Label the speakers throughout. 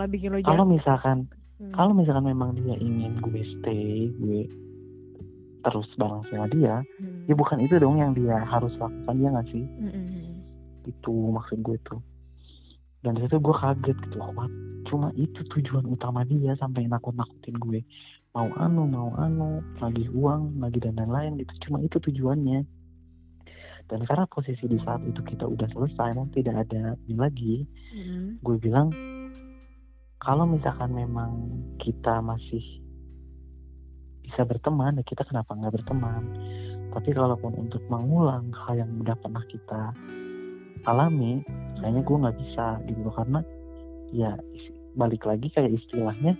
Speaker 1: malah bikin lo
Speaker 2: kalau
Speaker 1: jatuh.
Speaker 2: misalkan
Speaker 1: Hmm.
Speaker 2: kalau misalkan memang dia ingin gue stay gue terus bareng sama dia
Speaker 1: Hmm.
Speaker 2: ya bukan itu dong yang dia harus lakukan dia nggak sih
Speaker 1: Hmm, hmm, hmm.
Speaker 2: itu maksud gue tuh dan dari situ gue kaget gitu wah cuma itu tujuan utama dia sampai nakut nakutin gue mau anu mau anu lagi uang lagi dan lain-lain gitu cuma itu tujuannya dan karena posisi di saat itu kita udah selesai dan tidak ada ini lagi
Speaker 1: Hmm.
Speaker 2: gue bilang kalau misalkan memang kita masih bisa berteman ya kita kenapa nggak berteman tapi kalaupun untuk mengulang hal yang udah pernah kita alami kayaknya gue nggak bisa gitu loh. karena ya balik lagi kayak istilahnya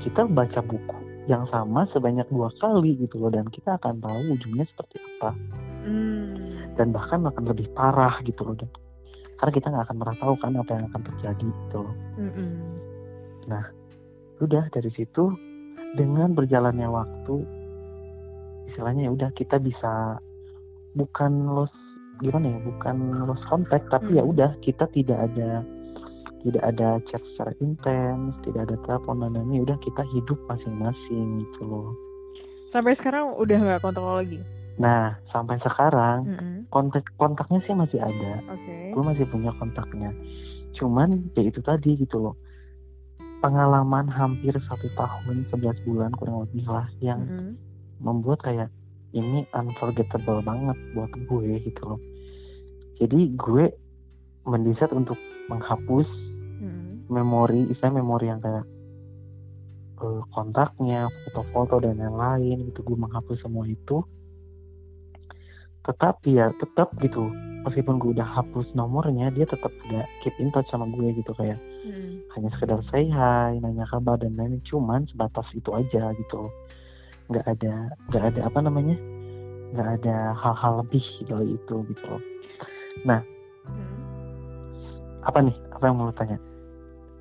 Speaker 2: kita baca buku yang sama sebanyak dua kali gitu loh dan kita akan tahu ujungnya seperti apa
Speaker 1: Hmm.
Speaker 2: dan bahkan akan lebih parah gitu loh dan karena kita nggak akan pernah tahu kan apa yang akan terjadi gitu loh
Speaker 1: Hmm, hmm.
Speaker 2: udah dari situ dengan berjalannya waktu istilahnya ya udah kita bisa bukan los gimana ya bukan los kontak tapi ya
Speaker 1: Hmm.
Speaker 2: udah kita tidak ada tidak ada chat secara intens tidak ada telepon dan lain-lain. ya udah kita hidup masing-masing gitu loh
Speaker 1: Sampai sekarang udah nggak kontak lagi.
Speaker 2: nah sampai sekarang
Speaker 1: Hmm,
Speaker 2: kontak kontaknya sih masih ada
Speaker 1: Oke.
Speaker 2: gue masih punya kontaknya cuman ya itu tadi gitu loh pengalaman hampir satu tahun 11 bulan kurang lebih lah yang
Speaker 1: Hmm.
Speaker 2: membuat kayak ini unforgettable banget buat gue gitu loh jadi gue mendesat untuk menghapus
Speaker 1: Hmm.
Speaker 2: memori istilah memori yang kayak eh, kontaknya foto-foto dan lain-lain gitu gue menghapus semua itu tetapi ya tetap gitu. Meskipun gue udah hapus nomornya dia tetap udah keep in touch sama gue gitu kayak
Speaker 1: Hmm.
Speaker 2: hanya sekedar say hi nanya kabar dan lain cuman sebatas itu aja gitu. Nggak ada nggak ada apa namanya? Nggak ada hal-hal lebih dari itu gitu. Loh
Speaker 1: Hmm.
Speaker 2: apa nih? Apa yang mau lo tanya?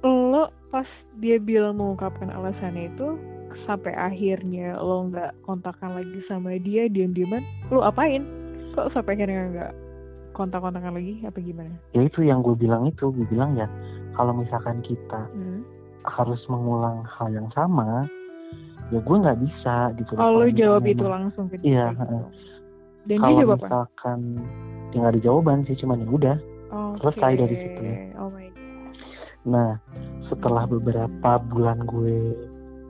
Speaker 1: Lo pas dia bilang mengungkapkan alasannya itu sampai akhirnya lo nggak kontakkan lagi sama dia diam-diaman lo apain kok sampai akhirnya nggak kontak-kontakan lagi apa gimana
Speaker 2: ya itu yang gue bilang itu gue bilang ya kalau misalkan kita
Speaker 1: hmm.
Speaker 2: harus mengulang hal yang sama ya gue nggak bisa gitu loh.
Speaker 1: oh lo
Speaker 2: Kalau
Speaker 1: jawab itu langsung ke
Speaker 2: Iya,
Speaker 1: dia gitu.
Speaker 2: heeh.
Speaker 1: dan dia
Speaker 2: kalau
Speaker 1: jawab apa
Speaker 2: misalkan ya nggak ada jawaban sih cuman ya udah selesai
Speaker 1: Oke.
Speaker 2: dari situ.
Speaker 1: oh my god
Speaker 2: nah setelah beberapa bulan gue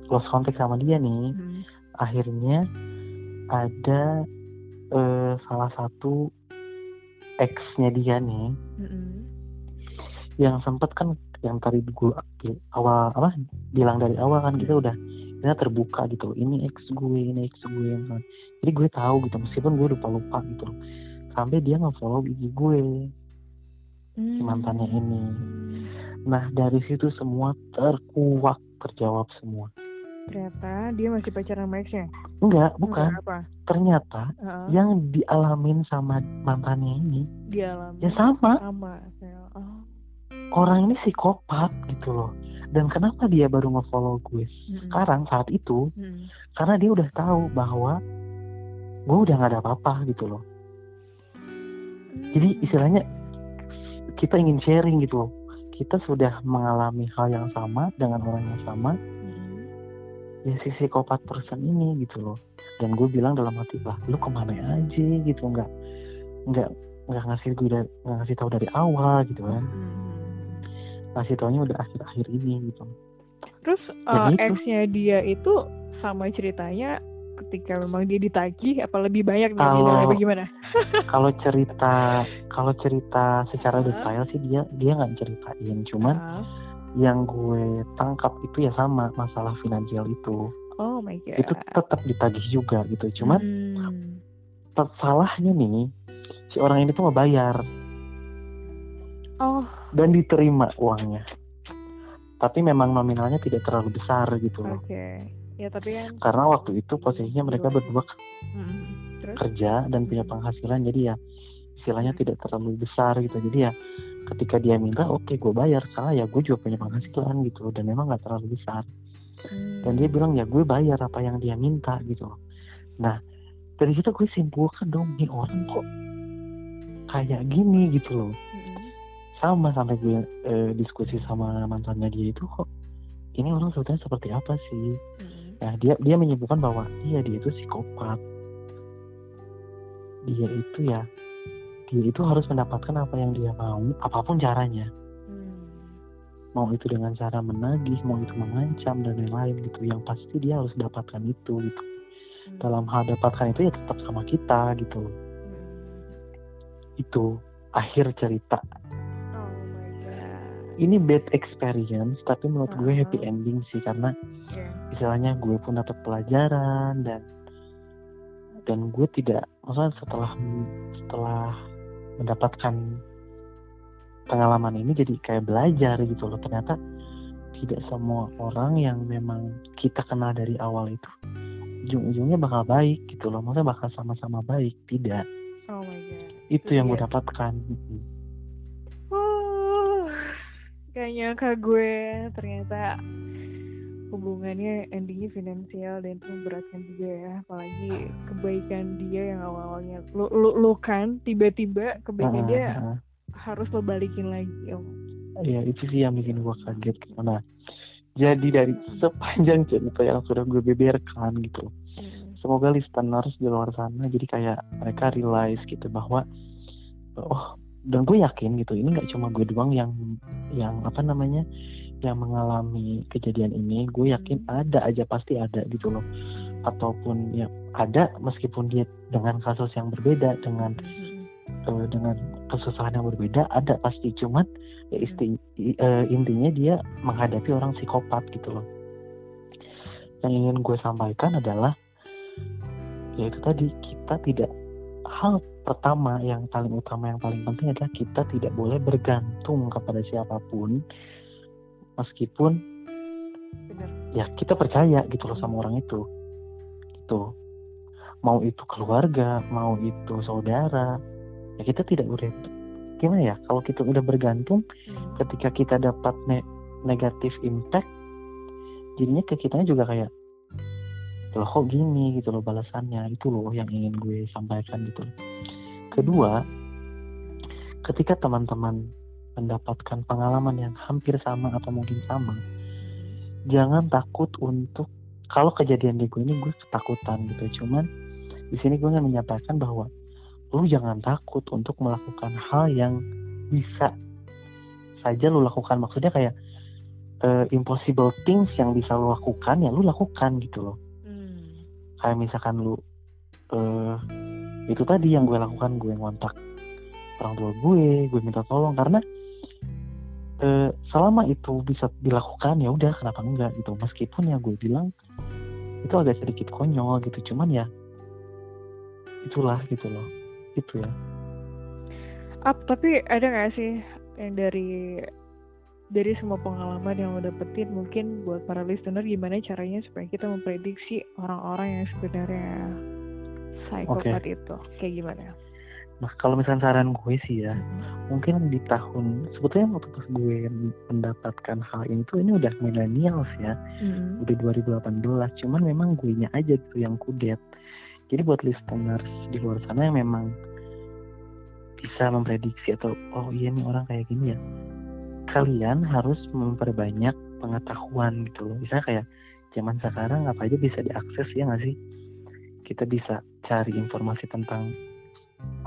Speaker 2: lost contact sama dia nih
Speaker 1: Hmm.
Speaker 2: akhirnya ada eh, salah satu ex-nya dia nih
Speaker 1: Mm-mm.
Speaker 2: yang sempet kan yang tadi gue awal apa bilang dari awal kan kita udah kita terbuka gitu ini ex gue ini ex gue jadi gue tahu gitu meskipun gue lupa lupa gitu sampai dia nge-follow IG gue si mantannya ini. Nah dari situ semua terkuak terjawab semua
Speaker 1: ternyata dia masih pacaran sama ex-nya?
Speaker 2: Enggak bukan.
Speaker 1: Enggak apa?
Speaker 2: Ternyata
Speaker 1: Heeh.
Speaker 2: yang dialamin sama mantannya ini
Speaker 1: dia alami
Speaker 2: ya sama.
Speaker 1: Sama oh.
Speaker 2: Orang ini psikopat gitu loh. Dan kenapa dia baru nge-follow gue
Speaker 1: Mm-mm.
Speaker 2: sekarang saat itu?
Speaker 1: Mm-mm.
Speaker 2: karena dia udah tahu bahwa gue udah nggak ada apa-apa gitu loh. Jadi istilahnya kita ingin sharing gitu loh. Kita sudah mengalami hal yang sama dengan orang yang sama. Ya si psikopat person ini gitu loh dan gue bilang dalam hati lah lu ke mana aja gitu nggak nggak nggak ngasih gue dari nggak ngasih tahu dari awal gitu kan
Speaker 1: Mm-mm.
Speaker 2: ngasih taunya udah akhir-akhir ini gitu
Speaker 1: Terus uh, ex-nya dia itu sama ceritanya ketika memang dia ditagih apa lebih banyak
Speaker 2: Kalau-
Speaker 1: nilainya bagaimana?
Speaker 2: kalau cerita kalau cerita secara
Speaker 1: Hah?
Speaker 2: detail sih dia dia nggak ceritain cuman
Speaker 1: Ah.
Speaker 2: Yang gue tangkap itu ya sama masalah finansial itu.
Speaker 1: Oh my god.
Speaker 2: itu tetap ditagih juga gitu cuman
Speaker 1: Hmm.
Speaker 2: salahnya nih si orang ini tuh ngebayar
Speaker 1: Oh,
Speaker 2: dan diterima uangnya. Tapi memang nominalnya tidak terlalu besar gitu loh.
Speaker 1: Oke. Ya tapi kan
Speaker 2: karena waktu itu posisinya mereka berdua
Speaker 1: hmm. terus?
Speaker 2: kerja dan punya penghasilan jadi ya istilahnya tidak terlalu besar gitu. Jadi ya ketika dia minta oke gue bayar karena ya gue juga punya penghasilan gitu dan memang nggak terlalu besar
Speaker 1: Hmm.
Speaker 2: dan dia bilang ya gue bayar apa yang dia minta gitu nah dari situ gue simpulkan dong nih orang kok kayak gini gitu loh
Speaker 1: Mm-mm.
Speaker 2: sama sampai gue eh, diskusi sama mantannya dia itu kok ini orang sebetulnya seperti apa sih
Speaker 1: Hmm.
Speaker 2: nah dia dia menyebutkan bahwa iya dia itu psikopat dia itu ya dia itu harus mendapatkan apa yang dia mau apa pun caranya
Speaker 1: Hmm.
Speaker 2: mau itu dengan cara menagih mau itu mengancam dan lain-lain gitu yang pasti dia harus dapatkan itu gitu
Speaker 1: Hmm.
Speaker 2: dalam hal dapatkan itu ya tetap sama kita gitu
Speaker 1: Hmm.
Speaker 2: itu akhir cerita
Speaker 1: Oh my god.
Speaker 2: ini bad experience tapi menurut gue
Speaker 1: Uh-huh.
Speaker 2: happy ending sih karena
Speaker 1: Iya.
Speaker 2: istilahnya gue pun dapat pelajaran dan dan gue tidak maksudnya setelah setelah mendapatkan pengalaman ini jadi kayak belajar gitu loh ternyata tidak semua orang yang memang kita kenal dari awal itu ujung-ujungnya bakal baik gitu loh maksudnya bakal sama-sama baik tidak
Speaker 1: Oh my god.
Speaker 2: itu yang gue
Speaker 1: Iya.
Speaker 2: dapatkan.
Speaker 1: Oh, gak nyangka gue ternyata hubungannya endingnya finansial dan itu memberatkan juga ya apalagi kebaikan dia yang awalnya lu lu, lu kan tiba-tiba kebaikan
Speaker 2: Ah,
Speaker 1: dia
Speaker 2: ah.
Speaker 1: harus lo balikin lagi oh.
Speaker 2: Iya itu sih yang bikin gue kaget karena jadi dari sepanjang cerita yang sudah gue beberkan gitu
Speaker 1: Hmm.
Speaker 2: semoga listeners di luar sana jadi kayak mereka realize gitu bahwa oh dan gue yakin gitu ini nggak cuma gue doang yang yang apa namanya yang mengalami kejadian ini gue yakin ada aja pasti ada gitu loh. Ataupun ya ada meskipun dia dengan kasus yang berbeda dengan
Speaker 1: Hmm.
Speaker 2: eh, dengan kesusahan yang berbeda ada pasti. Cuman ya isti, i- eh, intinya dia menghadapi orang psikopat gitu loh. Yang ingin gue sampaikan adalah yaitu tadi kita tidak hal pertama yang paling utama yang paling penting adalah kita tidak boleh bergantung kepada siapa pun meskipun
Speaker 1: Bener.
Speaker 2: ya kita percaya gitu loh sama orang itu. Gitu. Mau itu keluarga mau itu saudara ya kita tidak boleh gimana ya kalau kita udah bergantung
Speaker 1: Hmm.
Speaker 2: ketika kita dapat ne- negatif impact jadinya ke kitanya juga kayak loh kok gini? gitu loh balasannya. Itu loh yang ingin gue sampaikan gitu loh. Kedua ketika teman-teman mendapatkan pengalaman yang hampir sama atau mungkin sama jangan takut untuk kalau kejadian di gue ini gue ketakutan gitu. Cuman di sini gue ingin menyampaikan bahwa lu jangan takut untuk melakukan hal yang bisa saja lu lakukan. Maksudnya kayak eh, impossible things yang bisa lu lakukan ya lu lakukan gitu loh.
Speaker 1: Hmm.
Speaker 2: kayak misalkan lu eh itu tadi yang gue lakukan gue ngontak orang tua gue gue minta tolong. Karena eh selama itu bisa dilakukan ya udah kenapa enggak gitu. Meskipun ya gue bilang itu agak sedikit konyol gitu. Cuman ya itulah gitu loh. Itu ya.
Speaker 1: Ap, tapi ada nggak sih yang dari dari semua pengalaman yang lo dapetin mungkin buat para listener gimana caranya supaya kita memprediksi orang-orang yang sebenarnya psikopat itu? Kayak gimana?
Speaker 2: Nah kalau misalnya saran gue sih ya mungkin di tahun sebetulnya waktu pas gue mendapatkan hal ini tuh ini udah millennials ya.
Speaker 1: Hmm.
Speaker 2: udah 2018 cuman memang gue nya aja gitu yang kudet. Jadi buat listeners di luar sana yang memang bisa memprediksi atau oh iya nih orang kayak gini ya kalian harus memperbanyak pengetahuan gitu loh. Misalnya kayak zaman sekarang apa aja bisa diakses ya nggak sih? Kita bisa cari informasi tentang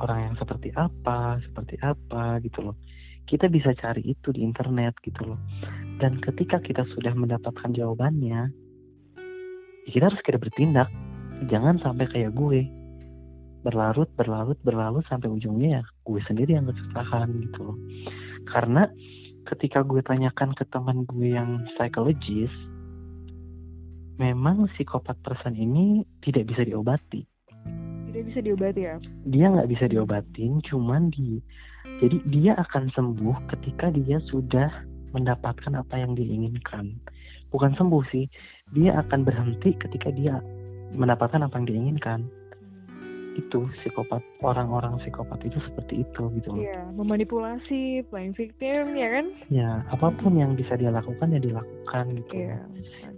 Speaker 2: orang yang seperti apa seperti apa gitu loh. Kita bisa cari itu di internet gitu loh. Dan ketika kita sudah mendapatkan jawabannya ya kita harus segera bertindak. Jangan sampai kayak gue. Berlarut berlarut berlarut sampai ujungnya ya gue sendiri yang kesusahan gitu loh. Karena ketika gue tanyakan ke teman gue yang psikologis memang psikopat person ini tidak bisa diobati
Speaker 1: Tidak bisa diobati ya?
Speaker 2: dia nggak bisa diobatin cuman di jadi dia akan sembuh ketika dia sudah mendapatkan apa yang diinginkan bukan sembuh sih dia akan berhenti ketika dia mendapatkan apa yang diinginkan itu psikopat orang-orang psikopat itu seperti itu gitu loh
Speaker 1: Iya, memanipulasi, playing victim, ya kan?
Speaker 2: ya apa pun yang bisa dia lakukan ya dilakukan gitu
Speaker 1: Iya.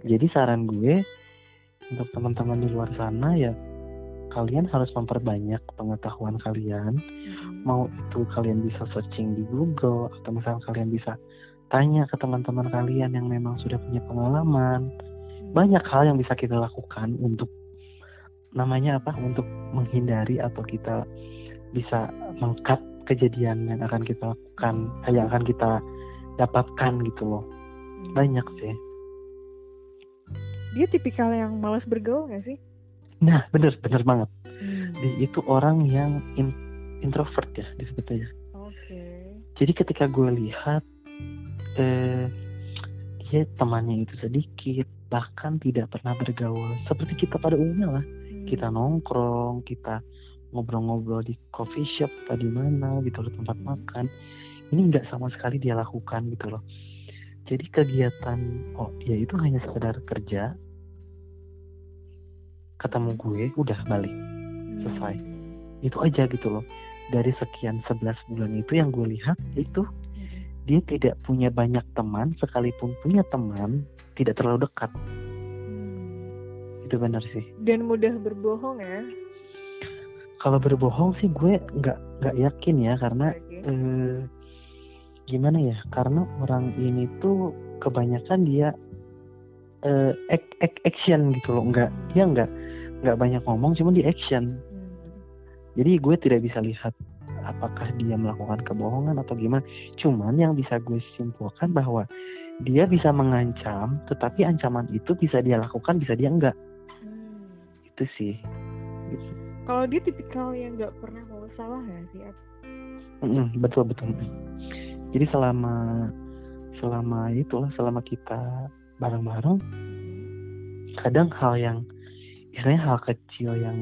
Speaker 2: jadi saran gue untuk teman-teman di luar sana ya kalian harus memperbanyak pengetahuan kalian
Speaker 1: Mm-mm.
Speaker 2: mau itu kalian bisa searching di Google atau misalnya kalian bisa tanya ke teman-teman kalian yang memang sudah punya pengalaman banyak hal yang bisa kita lakukan untuk namanya apa untuk menghindari atau kita bisa mengkat kejadian yang akan kita lakukan eh, yang akan kita dapatkan gitu loh
Speaker 1: Hmm.
Speaker 2: banyak sih
Speaker 1: Dia tipikal yang malas bergaul gak sih?
Speaker 2: Nah bener bener banget.
Speaker 1: Hmm.
Speaker 2: dia itu orang yang in- introvert ya disebutnya.
Speaker 1: Oke.
Speaker 2: jadi ketika gue lihat eh dia temannya itu sedikit bahkan tidak pernah bergaul. Seperti kita pada umumnya lah.
Speaker 1: Hmm.
Speaker 2: kita nongkrong kita ngobrol-ngobrol di coffee shop atau di mana gitu loh tempat makan. Ini nggak sama sekali dia lakukan gitu loh. Jadi kegiatan oh dia itu hanya sekedar kerja ketemu gue udah balik selesai.
Speaker 1: Hmm.
Speaker 2: itu aja gitu loh dari sekian 11 bulan itu yang gue lihat itu
Speaker 1: Hmm.
Speaker 2: dia tidak punya banyak teman sekalipun punya teman tidak terlalu dekat
Speaker 1: Hmm.
Speaker 2: itu benar sih
Speaker 1: Dan mudah berbohong ya.
Speaker 2: kalau berbohong sih gue nggak nggak yakin ya karena
Speaker 1: Oke.
Speaker 2: eh, gimana ya karena orang ini tuh kebanyakan dia eh, ac- ac- action gitu loh nggak dia nggak nggak banyak ngomong cuma di action
Speaker 1: Hmm.
Speaker 2: jadi gue tidak bisa lihat apakah dia melakukan kebohongan atau gimana cuman yang bisa gue simpulkan bahwa dia bisa mengancam tetapi ancaman itu bisa dia lakukan bisa dia enggak
Speaker 1: Hmm.
Speaker 2: itu sih gitu.
Speaker 1: Kalau dia tipikal yang nggak pernah mau salah ya sih?
Speaker 2: Betul betul jadi selama selama itulah selama kita bareng-bareng kadang hal yang istilahnya hal kecil yang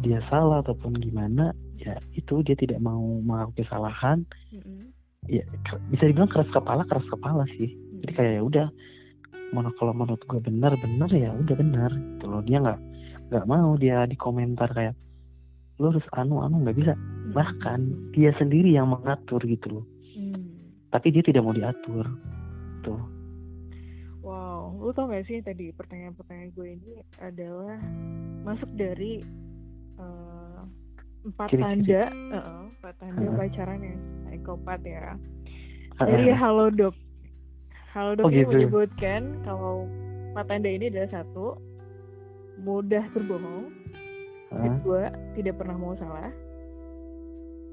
Speaker 2: dia salah ataupun gimana ya itu dia tidak mau mengakui kesalahan.
Speaker 1: Mm-mm.
Speaker 2: ya bisa dibilang keras kepala keras kepala sih. Jadi kayak ya udah mana kalau menurut gue benar benar ya udah benar. Gitu loh dia nggak nggak mau dia di komentar kayak lu harus anu anu nggak bisa. Bahkan dia sendiri yang mengatur gitu loh.
Speaker 1: Hmm.
Speaker 2: tapi dia tidak mau diatur. Tuh
Speaker 1: Lu tau gak sih tadi pertanyaan-pertanyaan gue ini adalah masuk dari eh, empat
Speaker 2: Ciri-ciri.
Speaker 1: tanda, eh, empat tanda
Speaker 2: Heeh.
Speaker 1: pacaran yang psikopat ya. Dari
Speaker 2: Eh,
Speaker 1: Halodoc. Halodoc
Speaker 2: Oh,
Speaker 1: ini
Speaker 2: gitu.
Speaker 1: menyebutkan kalau empat tanda ini adalah satu, mudah berbohong.
Speaker 2: eh,
Speaker 1: Kedua, tidak pernah mau salah.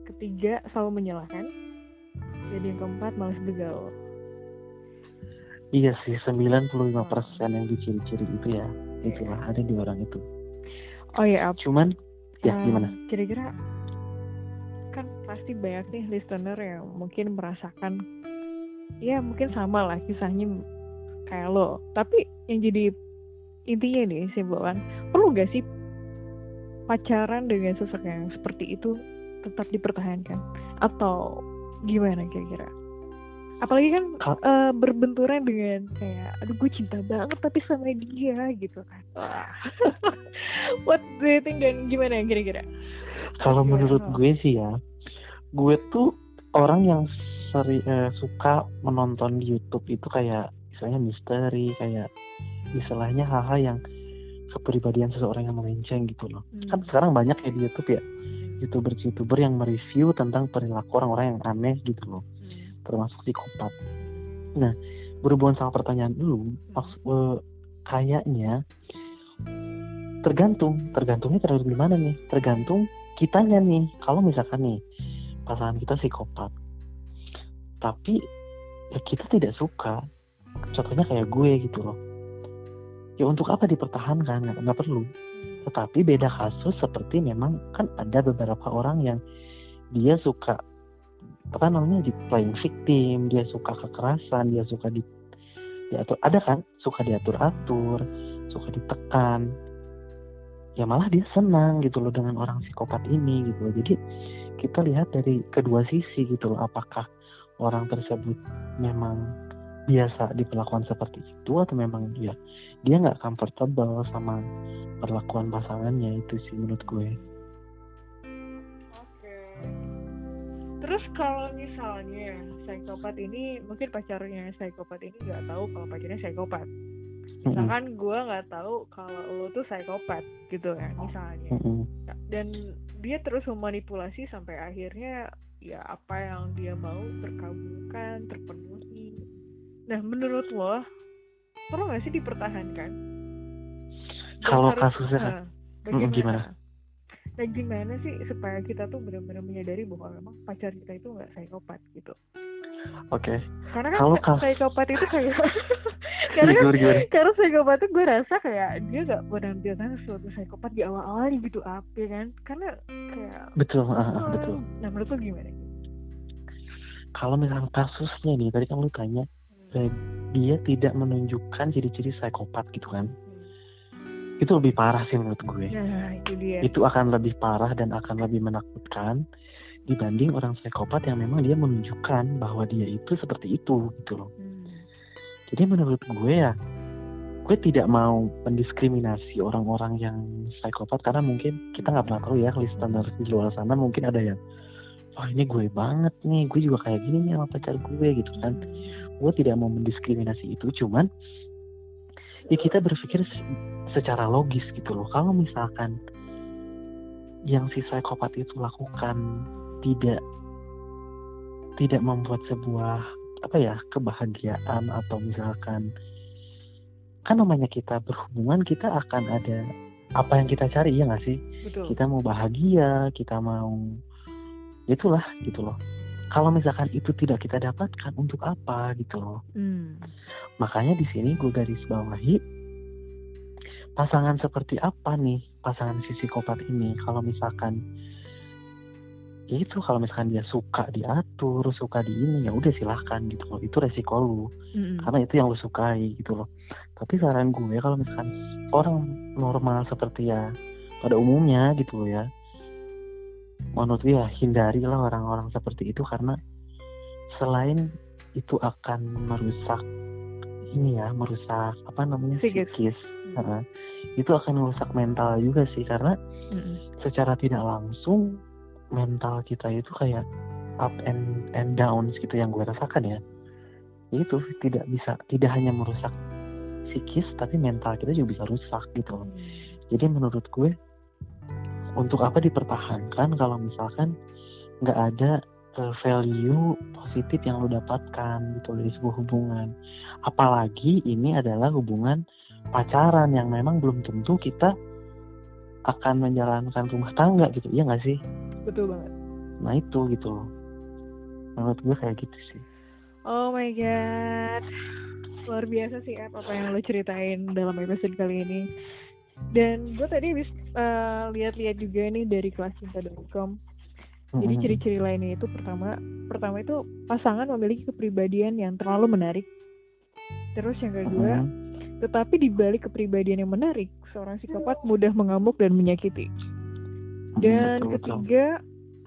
Speaker 1: Ketiga, selalu menyalahkan. Jadi yang keempat, malas bergaul.
Speaker 2: Iya sih 95% yang diciri-ciri itu ya
Speaker 1: Iya.
Speaker 2: itulah ada di orang itu
Speaker 1: Oh ya, Ap.
Speaker 2: cuman ya
Speaker 1: Eh,
Speaker 2: gimana
Speaker 1: Kira-kira kan pasti banyak nih listener yang mungkin merasakan ya mungkin sama lah kisahnya kayak lo. Tapi yang jadi intinya nih simpulan perlu gak sih pacaran dengan sosok yang seperti itu tetap dipertahankan atau gimana kira-kira? Apalagi kan
Speaker 2: Ka-
Speaker 1: eh, berbenturan dengan kayak aduh gue cinta banget tapi sama dia gitu kan. What do you think dan gimana kira-kira?
Speaker 2: kalau menurut
Speaker 1: lo?
Speaker 2: gue sih ya gue tuh orang yang seri, eh, suka menonton di YouTube itu kayak misalnya misteri kayak istilahnya hal-hal yang kepribadian seseorang yang melenceng gitu loh
Speaker 1: Hmm.
Speaker 2: kan sekarang banyak ya di YouTube ya youtuber-youtuber yang mereview tentang perilaku orang-orang yang aneh gitu loh
Speaker 1: Hmm.
Speaker 2: Termasuk psikopat. Nah berhubungan sama pertanyaan lu maksud eh, kayaknya tergantung tergantungnya tergantung di mana nih? Tergantung kitanya nih. Kalau misalkan nih pasangan kita psikopat tapi ya kita tidak suka. Contohnya kayak gue gitu loh. Ya untuk apa dipertahankan? Nggak, nggak perlu. Tetapi beda kasus seperti memang kan ada beberapa orang yang dia suka apa namanya di playing victim dia suka kekerasan dia suka di diatur ada kan? Suka diatur atur suka ditekan. Ya malah dia senang gitu loh dengan orang psikopat ini gitu loh. Jadi kita lihat dari kedua sisi gitu loh apakah orang tersebut memang biasa diperlakukan seperti itu atau memang dia dia nggak comfortable sama perlakuan pasangannya itu sih menurut gue.
Speaker 1: Oke. Terus kalau misalnya psikopat ini mungkin pacarnya psikopat ini nggak tahu kalau pacarnya psikopat. misalkan gue nggak tahu kalau lo tuh psikopat gitu ya misalnya. Dan dia terus memanipulasi sampai akhirnya ya apa yang dia mau terkabulkan terpenuhi. Nah menurut lo perlu nggak sih dipertahankan?
Speaker 2: Kalau kasusnya kan-
Speaker 1: nah, bagaimana?
Speaker 2: gimana?
Speaker 1: Nah gimana sih supaya kita tuh benar-benar menyadari bahwa memang pacar kita itu nggak psikopat gitu
Speaker 2: Oke.
Speaker 1: karena kan
Speaker 2: Kalau kas-
Speaker 1: psikopat itu kayak karena kan karena psikopat itu gue rasa kayak dia gak menampilkan sesuatu psikopat di awal-awalnya gitu apa ya kan karena kayak
Speaker 2: Betul,
Speaker 1: oh,
Speaker 2: betul.
Speaker 1: nah menurut lo gimana
Speaker 2: Kalau misalkan kasusnya nih, tadi kan lu tanya, eh, dia tidak menunjukkan ciri-ciri psikopat gitu kan. Itu lebih parah sih menurut gue.
Speaker 1: nah itu dia
Speaker 2: Itu akan lebih parah dan akan lebih menakutkan dibanding orang psikopat yang memang dia menunjukkan bahwa dia itu seperti itu gitu loh.
Speaker 1: Hmm.
Speaker 2: Jadi menurut gue ya, gue tidak mau mendiskriminasi orang-orang yang psikopat karena mungkin kita nggak pernah tahu ya listener di luar sana mungkin ada yang wah ini gue banget nih, gue juga kayak gini nih sama pacar gue gitu kan. Gue tidak mau mendiskriminasi itu, cuman ya kita berpikir secara logis gitu loh. Kalau misalkan yang si psikopat itu lakukan tidak tidak membuat sebuah apa ya kebahagiaan atau misalkan kan namanya kita berhubungan kita akan ada apa yang kita cari ya nggak sih
Speaker 1: betul
Speaker 2: kita mau bahagia kita mau itulah gitu loh kalau misalkan itu tidak kita dapatkan untuk apa gitu loh
Speaker 1: Hmm.
Speaker 2: makanya di sini gue garis bawahi pasangan seperti apa nih? Pasangan si psikopat ini? Kalau misalkan ya itu kalau misalkan dia suka diatur suka di ini ya udah silahkan gitu loh. Itu resiko lu.
Speaker 1: Mm-mm.
Speaker 2: karena itu yang lu sukai gitu loh. Tapi saran gue kalau misalkan orang normal seperti ya pada umumnya gitu loh ya menurut gue ya hindarilah orang-orang seperti itu karena selain itu akan merusak ini ya merusak apa namanya
Speaker 1: Psikis.
Speaker 2: psikis Nah, itu akan merusak mental juga sih karena
Speaker 1: Mm-mm.
Speaker 2: secara tidak langsung mental kita itu kayak up and and downs gitu yang gue rasakan ya. Itu tidak bisa tidak hanya merusak psikis tapi mental kita juga bisa rusak gitu loh. Jadi menurut gue untuk apa dipertahankan kalau misalkan nggak ada eh, value positif yang lo dapatkan gitu dari sebuah hubungan? Apalagi ini adalah hubungan pacaran yang memang belum tentu kita akan menjalankan rumah tangga gitu iya nggak sih?
Speaker 1: Betul banget.
Speaker 2: Nah itu gitu loh. Menurut gue kayak gitu sih.
Speaker 1: Oh my god. Luar biasa sih Ep, apa yang lo ceritain dalam episode kali ini. Dan gue tadi habis eh, lihat-lihat juga nih dari kelascinta.com jadi ciri-ciri lainnya itu pertama pertama itu pasangan memiliki kepribadian yang terlalu menarik. Terus yang kedua
Speaker 2: Mm-mm.
Speaker 1: Tetapi di balik kepribadian yang menarik seorang psikopat mudah mengamuk dan menyakiti. Dan
Speaker 2: Betul, betul.
Speaker 1: ketiga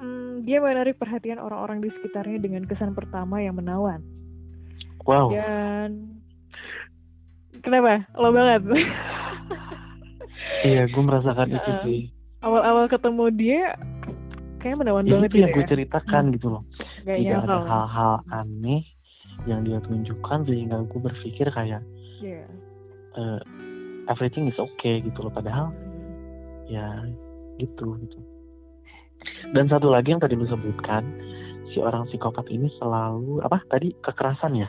Speaker 1: hmm, dia menarik perhatian orang-orang di sekitarnya dengan kesan pertama yang menawan.
Speaker 2: Wow.
Speaker 1: Dan kenapa? Lo banget.
Speaker 2: Iya gue merasakan itu sih.
Speaker 1: Awal-awal ketemu dia kayak menawan
Speaker 2: ya,
Speaker 1: banget
Speaker 2: itu yang
Speaker 1: gitu
Speaker 2: gue
Speaker 1: ya.
Speaker 2: ceritakan gitu loh.
Speaker 1: Gak
Speaker 2: tidak ada hal-hal aneh yang dia tunjukkan sehingga gue berpikir kayak
Speaker 1: Iya.
Speaker 2: Eh, everything is okay gitu loh. Padahal ya gitu gitu. Dan satu lagi yang tadi lu sebutkan si orang psikopat ini selalu apa tadi kekerasan ya?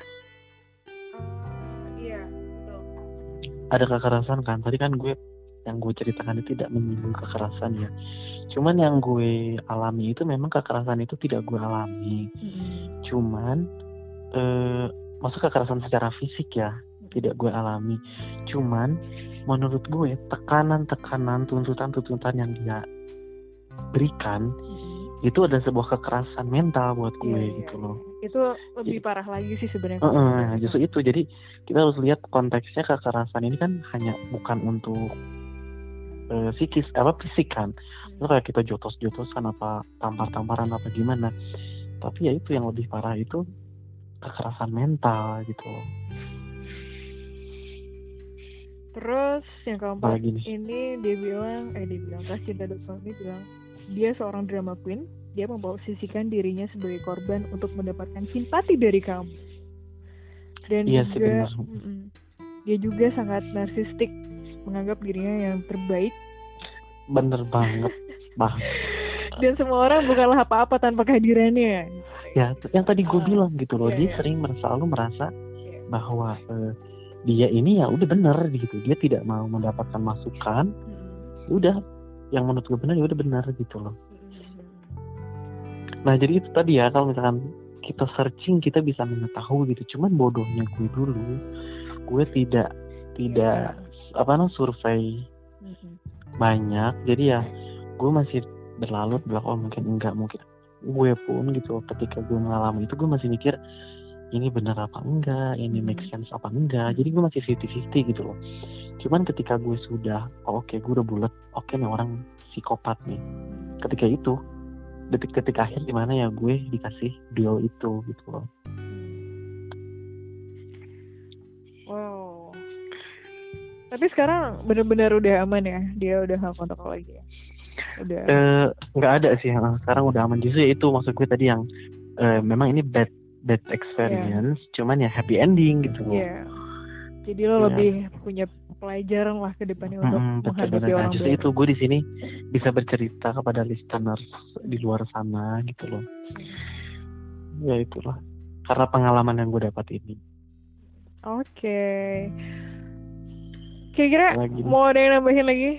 Speaker 1: Iya betul.
Speaker 2: Ada kekerasan kan? Tadi kan gue yang gue ceritakan itu tidak menyinggung kekerasan ya. Cuman yang gue alami itu memang kekerasan itu tidak gue alami.
Speaker 1: Mm-mm.
Speaker 2: cuman eh masuk kekerasan secara fisik ya tidak gue alami. Cuman menurut gue tekanan-tekanan tuntutan-tuntutan yang dia berikan
Speaker 1: Mm-mm.
Speaker 2: itu ada sebuah kekerasan mental buat gue
Speaker 1: Iya, iya,
Speaker 2: gitu
Speaker 1: iya.
Speaker 2: loh
Speaker 1: itu lebih parah lagi sih sebenarnya.
Speaker 2: Heeh, justru itu. Jadi kita harus lihat konteksnya kekerasan ini kan hanya bukan untuk eh, psikis apa fisik kan. Itu kayak kita jotos-jotosan apa tampar-tamparan apa gimana. Tapi ya itu yang lebih parah itu kekerasan mental gitu
Speaker 1: terus yang keempat
Speaker 2: nih
Speaker 1: ini dia bilang eh dia bilang cinta ini bilang dia seorang drama queen dia memposisikan dirinya sebagai korban untuk mendapatkan simpati dari kamu dan
Speaker 2: Iya sih,
Speaker 1: juga mm-mm. dia juga sangat narsistik menganggap dirinya yang terbaik
Speaker 2: bener banget bah
Speaker 1: dan semua orang bukanlah apa-apa tanpa kehadirannya
Speaker 2: ya yang tadi gue
Speaker 1: Ah,
Speaker 2: bilang gitu loh
Speaker 1: iya,
Speaker 2: dia
Speaker 1: iya.
Speaker 2: sering selalu merasa
Speaker 1: Iya.
Speaker 2: bahwa eh, dia ini ya udah bener gitu. Dia tidak mau mendapatkan masukan. Ya udah yang menurut gue benar ya udah benar gitu loh.
Speaker 1: Mm-mm.
Speaker 2: nah jadi itu tadi ya kalau misalkan kita searching kita bisa mengetahui gitu. Cuman bodohnya gue dulu gue tidak tidak apa namanya survei
Speaker 1: Mm-mm.
Speaker 2: banyak. Jadi ya gue masih berlalu belakang oh, mungkin enggak mungkin gue pun gitu ketika gue mengalami itu gue masih mikir ini benar apa enggak ini make
Speaker 1: Hmm.
Speaker 2: sense apa enggak jadi gue masih 50-50 gitu loh cuman ketika gue sudah oh, oke gue udah bulat oke nih orang psikopat nih ketika itu detik-detik akhir di mana ya gue dikasih duel itu gitu loh
Speaker 1: Wow. Tapi sekarang bener-bener udah aman ya? Dia udah nggak kontak lagi ya? Udah.
Speaker 2: eh nggak ada sih sekarang udah aman justru ya itu maksud gue tadi yang eh, memang ini bad bad experience cuman ya happy ending gitu
Speaker 1: Iya. Jadi lo
Speaker 2: Iya.
Speaker 1: lebih punya pelajaran lah ke depannya untuk
Speaker 2: Mm-mm, betul
Speaker 1: menghadapi
Speaker 2: benar. Nah,
Speaker 1: orang
Speaker 2: justru itu gue di sini bisa bercerita kepada listeners di luar sana gitu loh. Ya itulah karena pengalaman yang gue dapat ini.
Speaker 1: Oke. Kira-kira
Speaker 2: Lagi.
Speaker 1: mau ada yang nambahin lagi?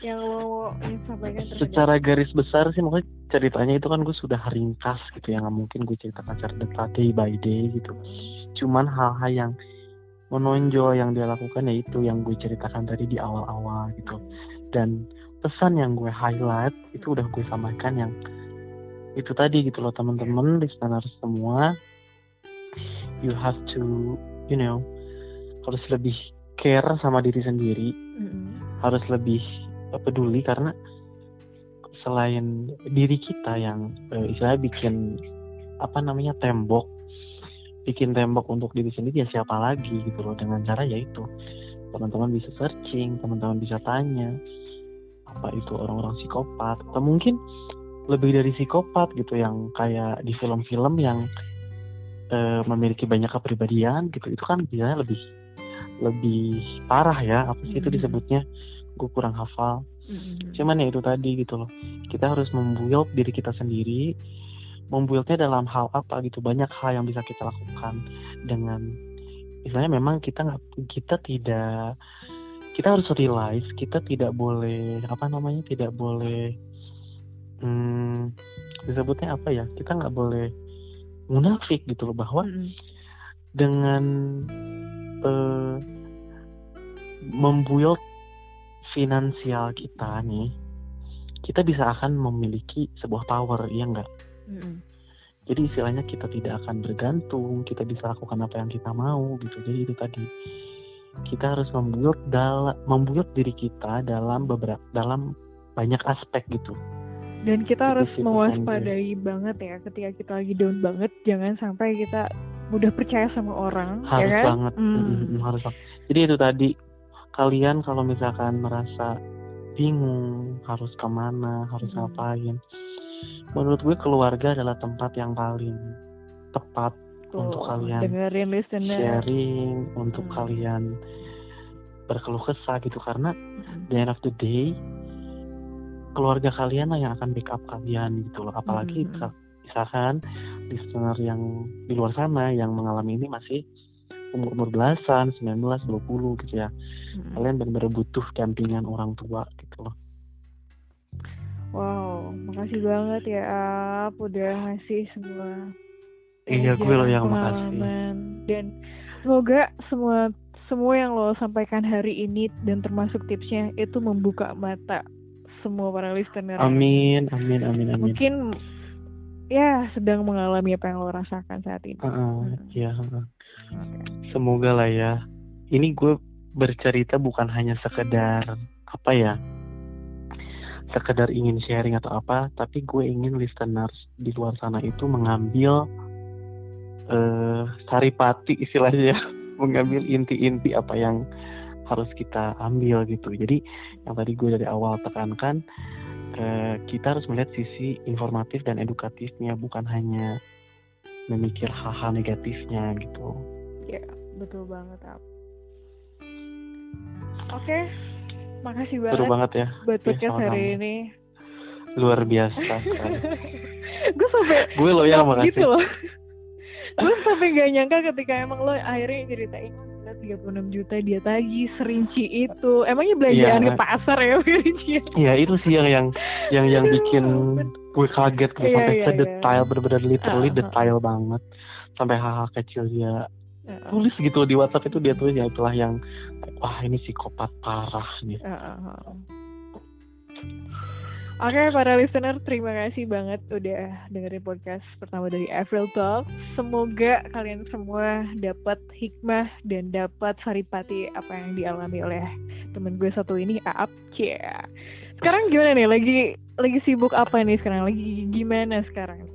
Speaker 1: Yang lo ingin sampaikan
Speaker 2: Secara garis besar sih makanya ceritanya itu kan gue sudah ringkas gitu ya nggak mungkin gue ceritakan secara detail day by day gitu. Cuman hal-hal yang menonjol yang dia lakukan ya itu yang gue ceritakan tadi di awal-awal gitu. Dan pesan yang gue highlight itu udah gue sampaikan yang itu tadi gitu loh teman-teman listeners semua you have to you know harus lebih care sama diri sendiri
Speaker 1: Mm-mm.
Speaker 2: harus lebih eh, peduli karena selain diri kita yang eh, istilahnya bikin apa namanya tembok bikin tembok untuk diri sendiri ya siapa lagi gitu loh dengan cara yaitu teman-teman bisa searching teman-teman bisa tanya apa itu orang-orang psikopat atau mungkin lebih dari psikopat gitu yang kayak di film-film yang eh, memiliki banyak kepribadian gitu. Itu kan biasanya lebih lebih parah ya apa sih itu
Speaker 1: Mhm.
Speaker 2: disebutnya? Gue kurang hafal
Speaker 1: Mm-mm.
Speaker 2: cuman ya itu tadi gitu loh kita harus membuild diri kita sendiri membuildnya dalam hal apa gitu banyak hal yang bisa kita lakukan dengan istilahnya memang kita nggak kita tidak kita harus realize kita tidak boleh apa namanya tidak boleh hmm, disebutnya apa ya kita nggak boleh munafik gitu loh bahwa
Speaker 1: Mm-mm.
Speaker 2: dengan eh, membuild finansial kita nih kita bisa akan memiliki sebuah power ya enggak
Speaker 1: Mm-mm.
Speaker 2: jadi istilahnya kita tidak akan bergantung kita bisa lakukan apa yang kita mau gitu jadi itu tadi kita harus membuild dalam membuild diri kita dalam beberapa dalam banyak aspek gitu
Speaker 1: Dan kita harus mewaspadai banget ya ketika kita lagi down banget, jangan sampai kita mudah percaya sama orang,
Speaker 2: harus
Speaker 1: ya kan?
Speaker 2: banget
Speaker 1: Hmm.
Speaker 2: Mm, mm, mm, harus banget. jadi itu tadi kalian kalau misalkan merasa bingung harus ke mana
Speaker 1: harus
Speaker 2: ngapain menurut gue keluarga adalah tempat yang paling tepat
Speaker 1: Tuh,
Speaker 2: untuk kalian
Speaker 1: dengerin listener.
Speaker 2: sharing untuk
Speaker 1: Hmm.
Speaker 2: kalian berkeluh kesah gitu karena
Speaker 1: Mm.
Speaker 2: the end of the day keluarga kalian lah yang akan backup kalian gitu loh apalagi misal- misalkan listener yang di luar sana yang mengalami ini masih umur umur belasan 19 20 gitu ya.
Speaker 1: Mm.
Speaker 2: kalian benar-benar butuh dampingan orang tua gitu loh.
Speaker 1: Wow, makasih banget ya Ap. Udah ngasih semua
Speaker 2: iya gue loh yang makasih.
Speaker 1: dan semoga semua semua yang lo sampaikan hari ini dan termasuk tipsnya itu membuka mata semua para listener.
Speaker 2: amin amin amin amin.
Speaker 1: Mungkin ya sedang mengalami apa yang lo rasakan saat ini.
Speaker 2: Iya heeh.
Speaker 1: Oke.
Speaker 2: semoga lah ya ini gue bercerita bukan hanya sekedar apa ya sekedar ingin sharing atau apa tapi gue ingin listeners di luar sana itu mengambil eh saripati istilahnya ya. mengambil inti-inti apa yang harus kita ambil gitu jadi yang tadi gue dari awal tekankan eh, kita harus melihat sisi informatif dan edukatifnya bukan hanya memikir hal-hal negatifnya gitu
Speaker 1: Ya, betul banget Ap. Oke, makasih banget.
Speaker 2: Seru banget ya.
Speaker 1: Buat
Speaker 2: Ya,
Speaker 1: podcast hari ini.
Speaker 2: Luar biasa.
Speaker 1: gue sampai
Speaker 2: gue lo yang makasih.
Speaker 1: gitu loh. gue sampai gak nyangka ketika emang lo akhirnya ceritain gila 36 juta dia tagih serinci itu. Emangnya belanjaan
Speaker 2: Iya.
Speaker 1: ke pasar ya serinci?
Speaker 2: Iya itu sih yang yang yang yang bikin gue kaget gue sampai
Speaker 1: iya,
Speaker 2: sedetail bener-bener literally
Speaker 1: Ah, ah.
Speaker 2: detail banget sampai hal-hal kecil dia
Speaker 1: Heeh.
Speaker 2: tulis gitu di WhatsApp itu dia tulis ya itulah yang wah ini psikopat parah nih
Speaker 1: Heeh. Oke para listener terima kasih banget udah dengerin podcast pertama dari April Talk. Semoga kalian semua dapat hikmah dan dapat saripati apa yang dialami oleh temen gue satu ini Aap. Cia. Sekarang gimana nih? Lagi lagi sibuk apa nih sekarang? Lagi gimana sekarang?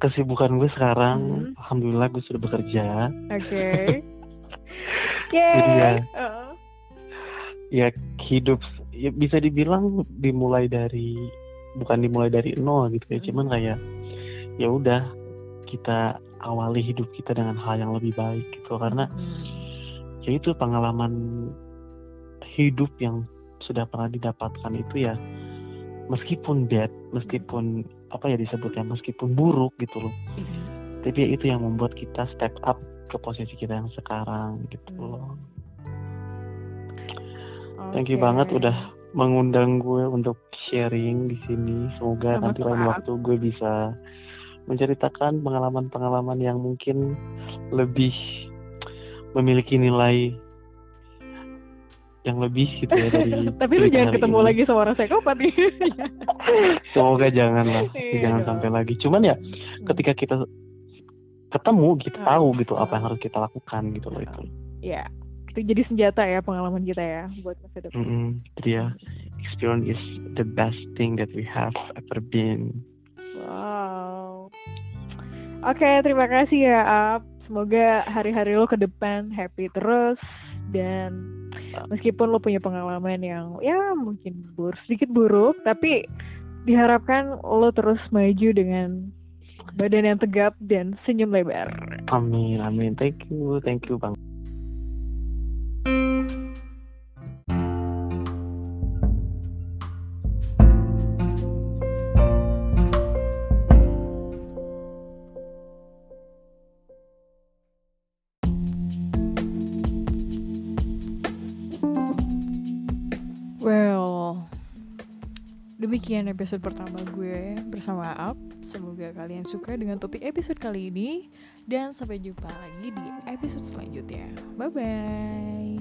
Speaker 2: kesibukan gue sekarang
Speaker 1: Hmm.
Speaker 2: alhamdulillah gue sudah bekerja
Speaker 1: Oke.
Speaker 2: Jadi ya.
Speaker 1: Heeh.
Speaker 2: ya hidup ya bisa dibilang dimulai dari bukan dimulai dari nol gitu ya
Speaker 1: Hmm.
Speaker 2: cuman kayak ya udah kita awali hidup kita dengan hal yang lebih baik gitu karena
Speaker 1: Hmm.
Speaker 2: ya itu pengalaman hidup yang sudah pernah didapatkan itu ya meskipun bad meskipun apa ya disebutnya meskipun buruk gitu loh
Speaker 1: Hmm.
Speaker 2: tapi ya itu yang membuat kita step up ke posisi kita yang sekarang gitu
Speaker 1: Hmm.
Speaker 2: loh thank you banget udah mengundang gue untuk sharing di sini semoga nanti lain waktu gue bisa menceritakan pengalaman-pengalaman yang mungkin lebih memiliki nilai yang lebih gitu ya dari
Speaker 1: Tapi lu jangan ketemu
Speaker 2: ini.
Speaker 1: lagi sama orang psikopat nih.
Speaker 2: semoga jangan lah
Speaker 1: Iya
Speaker 2: jangan
Speaker 1: dong.
Speaker 2: sampai lagi cuman ya ketika kita ketemu kita
Speaker 1: Hmm.
Speaker 2: tahu gitu apa yang harus kita lakukan gitu loh itu
Speaker 1: ya, itu jadi senjata ya pengalaman kita ya buat masa depan.
Speaker 2: Mm-mm. jadi ya experience is the best thing that we have ever been
Speaker 1: Wow. Oke, terima kasih ya Ap. Semoga hari-hari lo ke depan happy terus dan meskipun lo punya pengalaman yang ya mungkin bur sedikit buruk, tapi diharapkan lo terus maju dengan badan yang tegap dan senyum lebar.
Speaker 2: amin amin thank you thank you bang
Speaker 1: demikian episode pertama gue bersama Aap. Semoga kalian suka dengan topik episode kali ini dan sampai jumpa lagi di episode selanjutnya. Bye bye.